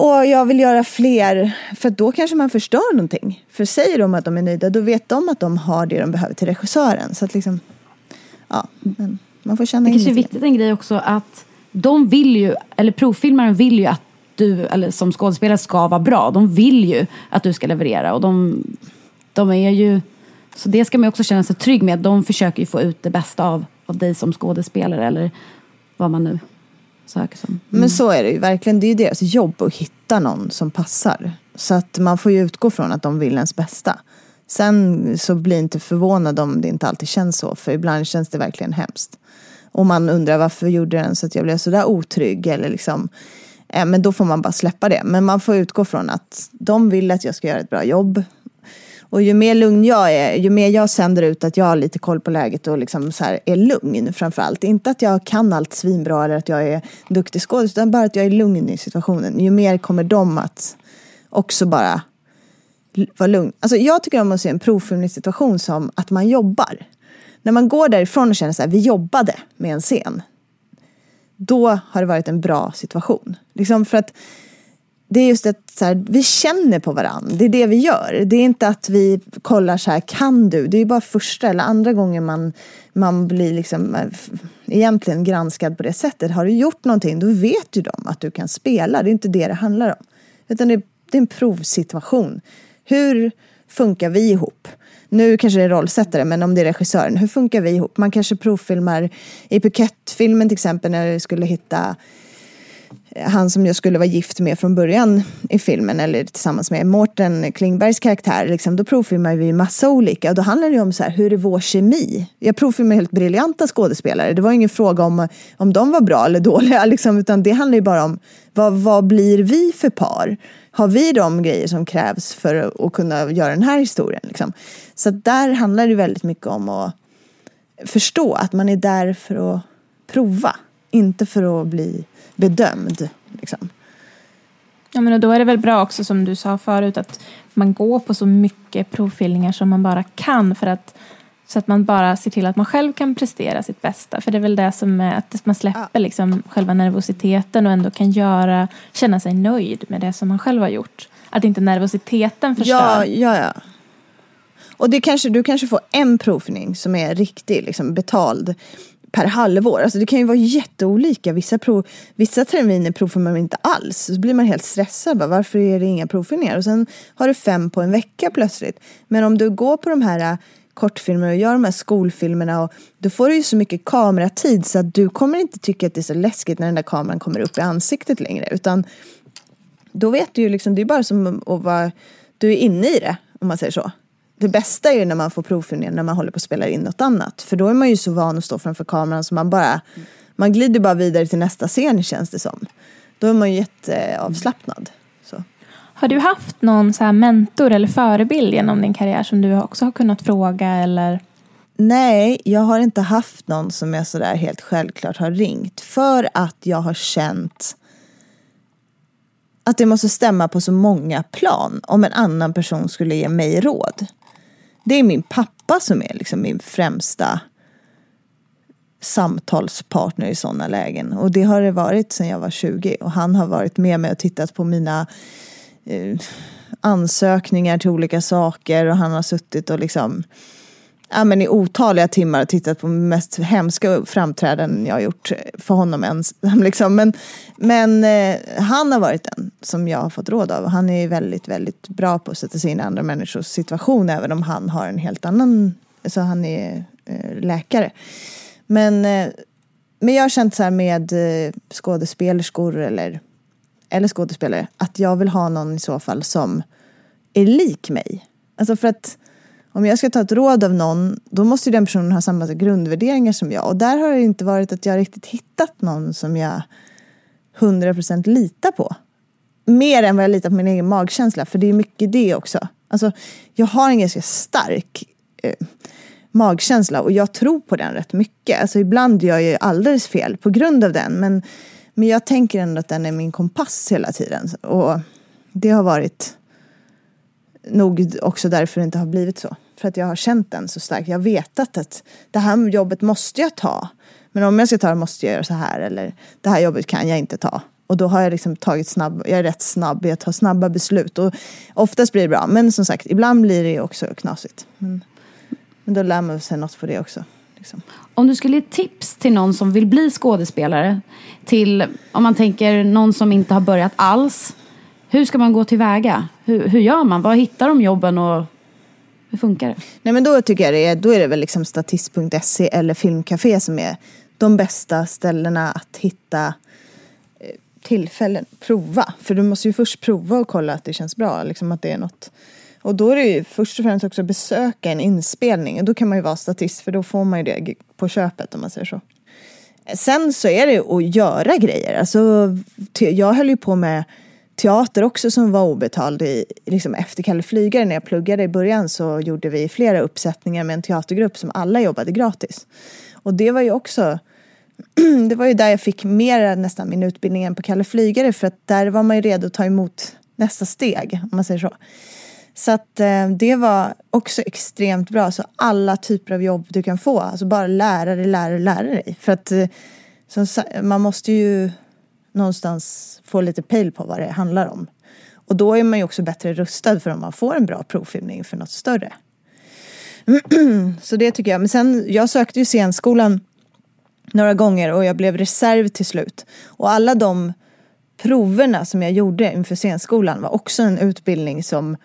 Och jag vill göra fler. För då kanske man förstör någonting. För säger de att de är nöjda då vet de att de har det de behöver till regissören. Så att liksom, ja. Men. Man får känna det kanske är viktigt en grej också att de vill ju, eller provfilmaren vill ju att du, eller som skådespelare ska vara bra. De vill ju att du ska leverera och de, de är ju, så det ska man också känna sig trygg med. De försöker ju få ut det bästa av, av dig som skådespelare eller vad man nu söker som. Mm. Men så är det ju verkligen. Det är ju deras jobb att hitta någon som passar. Så att man får ju utgå från att de vill ens bästa. Sen så bli inte förvånad om det inte alltid känns så, för ibland känns det verkligen hemskt. Och man undrar varför gjorde den så att jag blev sådär otrygg eller liksom eh, men då får man bara släppa det. Men man får utgå från att de vill att jag ska göra ett bra jobb. Och ju mer lugn jag är, ju mer jag sänder ut att jag har lite koll på läget och liksom så här är lugn framförallt. Inte att jag kan allt svinbra eller att jag är duktig skådis, utan bara att jag är lugn i situationen. Ju mer kommer de att också bara vara lugn. Alltså jag tycker om att se en provfilmningssituation som att man jobbar när man går därifrån och känner så här, vi jobbade med en scen. Då har det varit en bra situation. Liksom för att det är just att så här, vi känner på varandra. Det är det vi gör. Det är inte att vi kollar så här, kan du? Det är bara första eller andra gången man, man blir liksom eh, egentligen granskad på det sättet. Har du gjort någonting, då vet ju de att du kan spela. Det är inte det det handlar om. Utan det, det är en provsituation. Hur funkar vi ihop? Nu kanske det är rollsättare, men om det är regissören, hur funkar vi ihop? Man kanske provfilmar i Phuket-filmen till exempel när du skulle hitta Eh, han som jag skulle vara gift med från början i filmen eller tillsammans med Mårten Klingbergs karaktär, liksom, då provfilmar vi massa olika och då handlar det om så här, hur är vår kemi? Jag provfilmar helt briljanta skådespelare, det var ingen fråga om om de var bra eller dåliga, liksom, utan det handlar ju bara om vad, vad blir vi för par? Har vi de grejer som krävs för att, kunna göra den här historien? Liksom? Så där handlar det väldigt mycket om att förstå att man är där för att prova, inte för att bli bedömd. Liksom. Ja, men då är det väl bra också som du sa förut att man går på så mycket provfilmningar som man bara kan för att så att man bara ser till att man själv kan prestera sitt bästa. För det är väl det som är att man släpper liksom själva nervositeten och ändå kan göra, känna sig nöjd med det som man själv har gjort. Att inte nervositeten förstör. Ja, ja, ja. Och det kanske, du kanske får en provning som är riktig, liksom betald per halvår. Alltså det kan ju vara jätteolika. Vissa, prov, vissa terminer provar man inte alls. Så blir man helt stressad. Bara, varför är det inga provfilmningar? Och sen har du fem på en vecka plötsligt. Men om du går på de här äh, kortfilmerna och gör de här skolfilmerna och då får du ju så mycket kameratid så att du kommer inte tycka att det är så läskigt när den där kameran kommer upp i ansiktet längre. Utan då vet du ju liksom, det är bara som att vara, du är inne i det om man säger så det bästa är ju när man får provfilmningar när man håller på att spela in något annat. För då är man ju så van att stå framför kameran så man bara, man glider bara vidare till nästa scen känns det som. Då är man ju jätteavslappnad. Så. Har du haft någon så mentor eller förebild genom din karriär som du också har kunnat fråga eller? Nej, jag har inte haft någon som jag sådär helt självklart har ringt. För att jag har känt att det måste stämma på så många plan om en annan person skulle ge mig råd. Det är min pappa som är liksom min främsta samtalspartner i sådana lägen. Och det har det varit sedan jag var 20. Och han har varit med mig och tittat på mina eh, ansökningar till olika saker. Och han har suttit och liksom ja, men i otaliga timmar och tittat på mest hemska framträdanden jag har gjort för honom ens. Liksom. Men, men eh, han har varit den som jag har fått råd av. Han är väldigt, väldigt bra på att sätta sig in i andra människors situation även om han har en helt annan, alltså han är eh, läkare. Men, eh, men jag har känt så här med eh, skådespelerskor eller, eller skådespelare att jag vill ha någon i så fall som är lik mig. Alltså för att om jag ska ta ett råd av någon, då måste den personen ha samma grundvärderingar som jag. Och där har det inte varit att jag riktigt hittat någon som jag 100% litar på. Mer än vad jag litar på min egen magkänsla, för det är mycket det också. Alltså, jag har en ganska stark eh, magkänsla och jag tror på den rätt mycket. Alltså, ibland gör jag ju alldeles fel på grund av den, men, men jag tänker ändå att den är min kompass hela tiden. Och det har varit nog också därför det inte har blivit så. För att jag har känt den så starkt. Jag har vetat att det här jobbet måste jag ta. Men om jag ska ta det måste jag göra så här. Eller det här jobbet kan jag inte ta. Och då har jag liksom tagit snabb, jag är rätt snabb, jag tar snabba beslut. Och oftast blir det bra. Men som sagt, ibland blir det också knasigt. Men, men då lär man sig något på det också. Liksom. Om du skulle ge tips till någon som vill bli skådespelare. Till, om man tänker någon som inte har börjat alls. Hur ska man gå tillväga? Hur, hur gör man? Var hittar de jobben och hur funkar det? Nej men då tycker jag det är, då är det väl liksom statist.se eller Filmcafé som är de bästa ställena att hitta eh, tillfällen, prova. För du måste ju först prova och kolla att det känns bra, liksom att det är något. Och då är det ju först och främst också besöka en inspelning. Och då kan man ju vara statist för då får man ju det på köpet om man säger så. Sen så är det att göra grejer. Alltså, jag höll ju på med teater också som var obetald. I, liksom efter Kalle Flygare när jag pluggade i början så gjorde vi flera uppsättningar med en teatergrupp som alla jobbade gratis. Och det var ju också det var ju där jag fick mer nästan min utbildning än på Kalle Flygare för att där var man ju redo att ta emot nästa steg om man säger så. Så att eh, det var också extremt bra. Så alla typer av jobb du kan få, alltså bara lära dig, lära dig, lära dig. För att eh, man måste ju någonstans få lite pejl på vad det handlar om. Och då är man ju också bättre rustad för om man får en bra provfilmning för något större. Så det tycker jag. Men sen, jag sökte ju scenskolan några gånger och jag blev reserv till slut. Och alla de proverna som jag gjorde inför scenskolan var också en utbildning som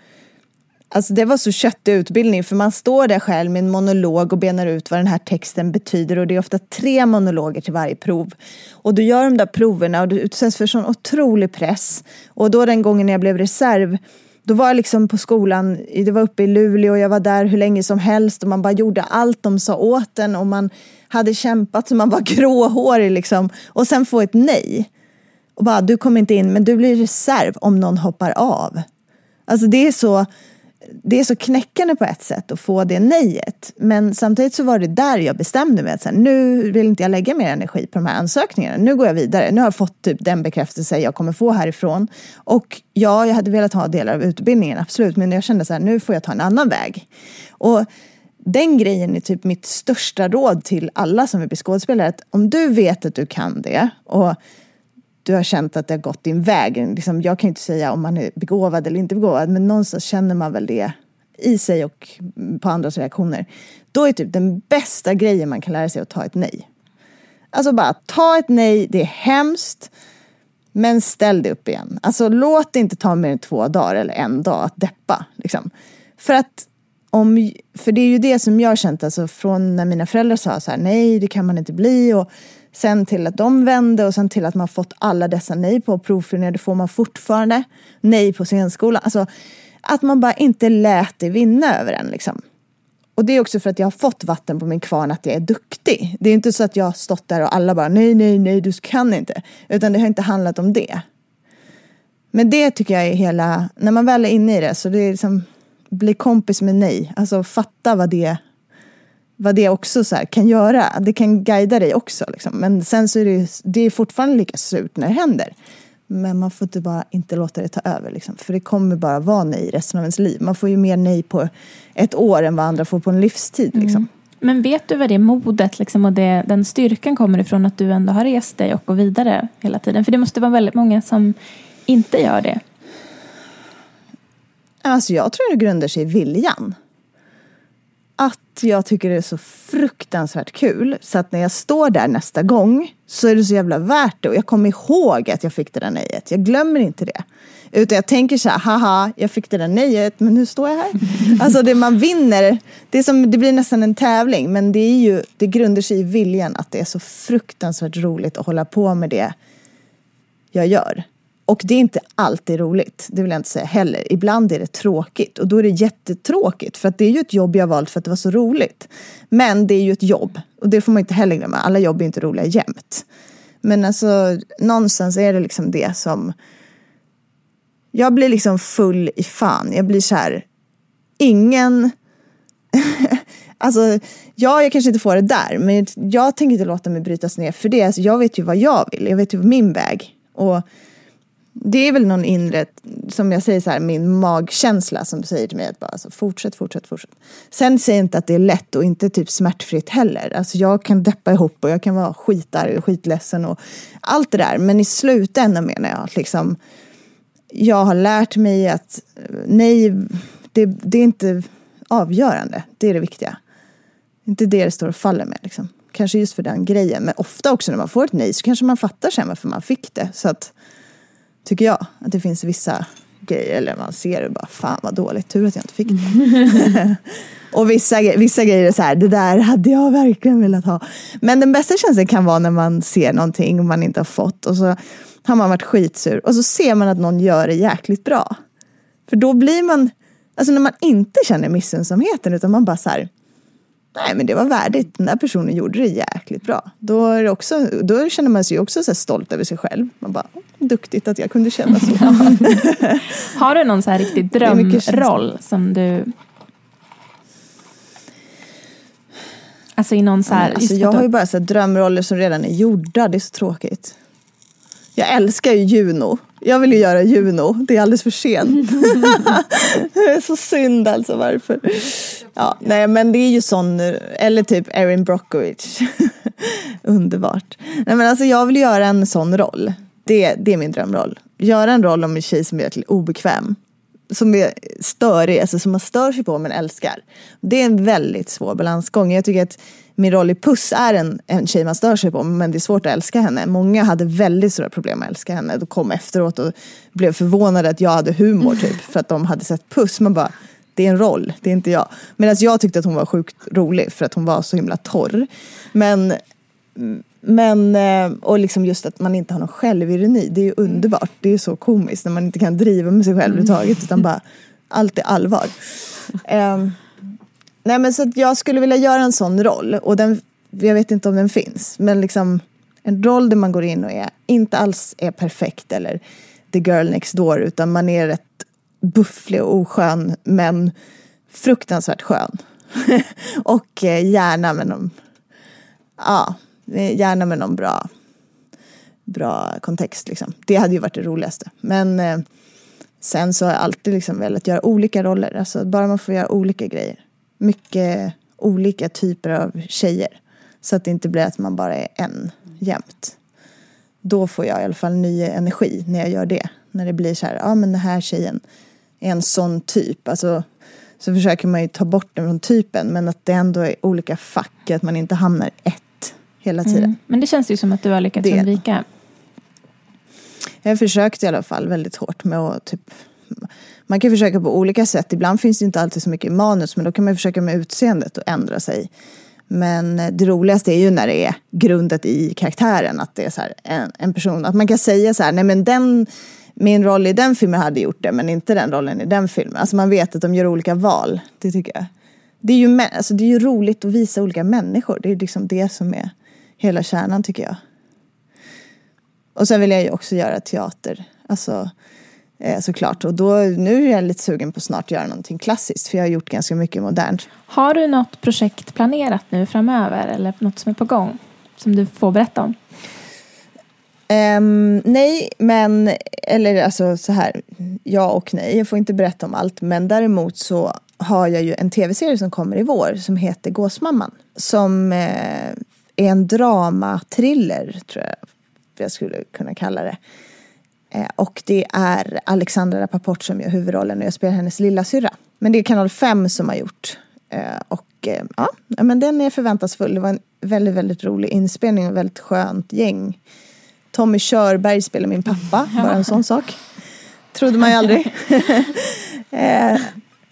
Alltså det var så köttig utbildning för man står där själv med en monolog och benar ut vad den här texten betyder och det är ofta tre monologer till varje prov. Och du gör de där proverna och du utsätts för sån otrolig press. Och då den gången jag blev reserv då var jag liksom på skolan, det var uppe i Luleå och jag var där hur länge som helst och man bara gjorde allt de sa åt en och man hade kämpat så man var gråhårig liksom. Och sen få ett nej. Och bara, du kommer inte in men du blir reserv om någon hoppar av. Alltså det är så det är så knäckande på ett sätt att få det nejet. Men samtidigt så var det där jag bestämde mig att så här, nu vill inte jag lägga mer energi på de här ansökningarna. Nu går jag vidare. Nu har jag fått typ den bekräftelse jag kommer få härifrån. Och ja, jag hade velat ha delar av utbildningen, absolut. Men jag kände så här, nu får jag ta en annan väg. Och den grejen är typ mitt största råd till alla som vill bli skådespelare. Att om du vet att du kan det och du har känt att det har gått din väg. Liksom, jag kan ju inte säga om man är begåvad eller inte begåvad, men någonstans känner man väl det i sig och på andras reaktioner. Då är typ den bästa grejen man kan lära sig att ta ett nej. Alltså bara ta ett nej, det är hemskt. Men ställ dig upp igen. Alltså låt det inte ta mer än två dagar eller en dag att deppa. Liksom. För att om, för det är ju det som jag har känt, alltså från när mina föräldrar sa så här, nej det kan man inte bli och Sen till att de vände och sen till att man fått alla dessa nej på provfilmningar. Det får man fortfarande. Nej på scenskolan. Alltså att man bara inte lät det vinna över en liksom. Och det är också för att jag har fått vatten på min kvarn att jag är duktig. Det är inte så att jag har stått där och alla bara nej, nej, nej, du kan inte. Utan det har inte handlat om det. Men det tycker jag är hela, när man väl är inne i det så det är liksom, bli kompis med nej. Alltså fatta vad det vad det också så kan göra. Det kan guida dig också. Liksom. Men sen så är det, det är fortfarande lika surt när det händer. Men man får inte bara inte låta det ta över. Liksom. För det kommer bara vara nej resten av ens liv. Man får ju mer nej på ett år än vad andra får på en livstid. Mm. Liksom. Men vet du vad det modet liksom, och det, den styrkan kommer ifrån att du ändå har rest dig och går vidare hela tiden? För det måste vara väldigt många som inte gör det. Alltså jag tror det grundar sig i viljan jag tycker det är så fruktansvärt kul. Så att när jag står där nästa gång så är det så jävla värt det. Och jag kommer ihåg att jag fick det där nejet. Jag glömmer inte det. Utan jag tänker så här, haha, jag fick det där nejet, men nu står jag här. Alltså det man vinner, det, är som, det blir nästan en tävling. Men det, är ju, det grundar sig i viljan att det är så fruktansvärt roligt att hålla på med det jag gör. Och det är inte alltid roligt, det vill jag inte säga heller. Ibland är det tråkigt och då är det jättetråkigt för att det är ju ett jobb jag valt för att det var så roligt. Men det är ju ett jobb och det får man inte heller glömma. Alla jobb är inte roliga jämt. Men alltså någonstans är det liksom det som jag blir liksom full i fan. Jag blir så här, ingen Alltså, ja, jag kanske inte får det där, men jag tänker inte låta mig brytas ner för det. Alltså, jag vet ju vad jag vill, jag vet ju min väg. Och det är väl någon inre, som jag säger så här, min magkänsla som säger till mig att bara alltså, fortsätt, fortsätt, fortsätt. Sen säger jag inte att det är lätt och inte typ smärtfritt heller. Alltså jag kan deppa ihop och jag kan vara skitarg och skitledsen och allt det där. Men i slutändan menar jag att liksom, jag har lärt mig att eh, nej, det, det är inte avgörande. Det är det viktiga. Inte det det står och faller med liksom. Kanske just för den grejen. Men ofta också när man får ett nej så kanske man fattar sen varför man fick det. Så att Tycker jag. Att det finns vissa grejer, eller man ser det bara, fan vad dåligt, tur att jag inte fick det. och vissa, vissa grejer är så här, det där hade jag verkligen velat ha. Men den bästa känslan kan vara när man ser någonting man inte har fått och så har man varit skitsur och så ser man att någon gör det jäkligt bra. För då blir man, alltså när man inte känner missunnsamheten utan man bara så här, nej men det var värdigt, den där personen gjorde det jäkligt bra. Då, är också, då känner man sig också så stolt över sig själv. Man bara, duktigt att jag kunde känna så. Har du någon så här riktig drömroll som du Alltså i någon så här... Alltså jag har ju bara så drömroller som redan är gjorda, det är så tråkigt. Jag älskar ju Juno. Jag vill ju göra Juno, det är alldeles för sent. det är så synd alltså, varför? Ja, nej men det är ju sån, eller typ Erin Brockovich. Underbart. Nej men alltså jag vill göra en sån roll. Det, det är min drömroll. Göra en roll om en tjej som är jäkligt obekväm. Som är störig, alltså som man stör sig på men älskar. Det är en väldigt svår balansgång. Jag tycker att min roll i Puss är en, en tjej man stör sig på men det är svårt att älska henne. Många hade väldigt stora problem att älska henne. De kom efteråt och blev förvånade att jag hade humor typ för att de hade sett Puss. Man bara, det är en roll, det är inte jag. Medan jag tyckte att hon var sjukt rolig för att hon var så himla torr. Men, men eh, och liksom just att man inte har någon självironi, det är ju underbart. Det är ju så komiskt när man inte kan driva med sig själv överhuvudtaget utan bara allt är allvar. Um, nej men så att jag skulle vilja göra en sån roll och den, jag vet inte om den finns, men liksom en roll där man går in och är, inte alls är perfekt eller the girl next door utan man är rätt bufflig och oskön men fruktansvärt skön. och eh, gärna med någon, ja, gärna med någon bra, bra kontext liksom. Det hade ju varit det roligaste. Men eh, sen så har jag alltid liksom velat göra olika roller, alltså bara man får göra olika grejer. Mycket olika typer av tjejer. Så att det inte blir att man bara är en jämt. Då får jag i alla fall ny energi när jag gör det. När det blir så här, ja men den här tjejen är en sån typ. Alltså, så försöker man ju ta bort den från typen men att det ändå är olika fack, att man inte hamnar ett hela tiden. Mm. Men det känns ju som att du har lyckats det. undvika. Jag har försökt i alla fall väldigt hårt med att typ man kan försöka på olika sätt. Ibland finns det inte alltid så mycket manus men då kan man försöka med utseendet och ändra sig. Men eh, det roligaste är ju när det är grundet i karaktären. Att det är så en, en, person, att man kan säga så här, nej men den min roll i den filmen hade gjort det men inte den rollen i den filmen. Alltså man vet att de gör olika val. Det tycker jag. Det är ju, alltså det är ju roligt att visa olika människor. Det är liksom det som är hela kärnan tycker jag. Och sen vill jag ju också göra teater. Alltså eh, såklart. Och då, nu är jag lite sugen på att snart göra någonting klassiskt. För jag har gjort ganska mycket modernt. Har du något projekt planerat nu framöver? Eller något som är på gång? Som du får berätta om? Um, nej, men, eller alltså så här, ja och nej, jag får inte berätta om allt, men däremot så har jag ju en tv-serie som kommer i vår som heter Gåsmamman. Som eh, är en dramatriller, tror jag jag skulle kunna kalla det. Eh, och det är Alexandra Rapaport som gör huvudrollen och jag spelar hennes lilla syra. Men det är kanal 5 som har gjort. Eh, och eh, ja, men den är förväntansfull. Det var en väldigt, väldigt rolig inspelning och väldigt skönt gäng. Tommy Körberg spelar min pappa, bara en sån sak. Trodde man ju aldrig.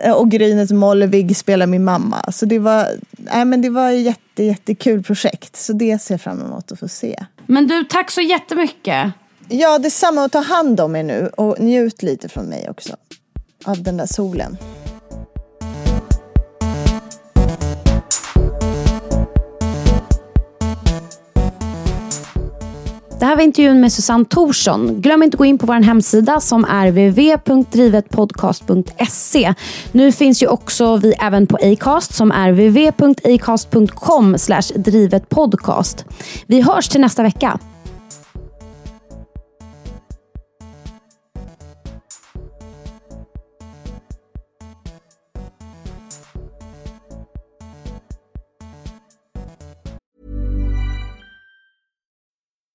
och Grynet Mollevig spelar min mamma. Så det var, nej, men det var ett jätte, jättekul projekt. Så det ser jag fram emot att få se. Men du, tack så jättemycket. Ja, detsamma. Och ta hand om er nu. Och njut lite från mig också. Av den där solen. Det här var intervjun med Susanne Thorsson. Glöm inte att gå in på vår hemsida som är www.drivetpodcast.se. Nu finns ju också vi även på Acast som är www.acast.com drivetpodcast. Vi hörs till nästa vecka.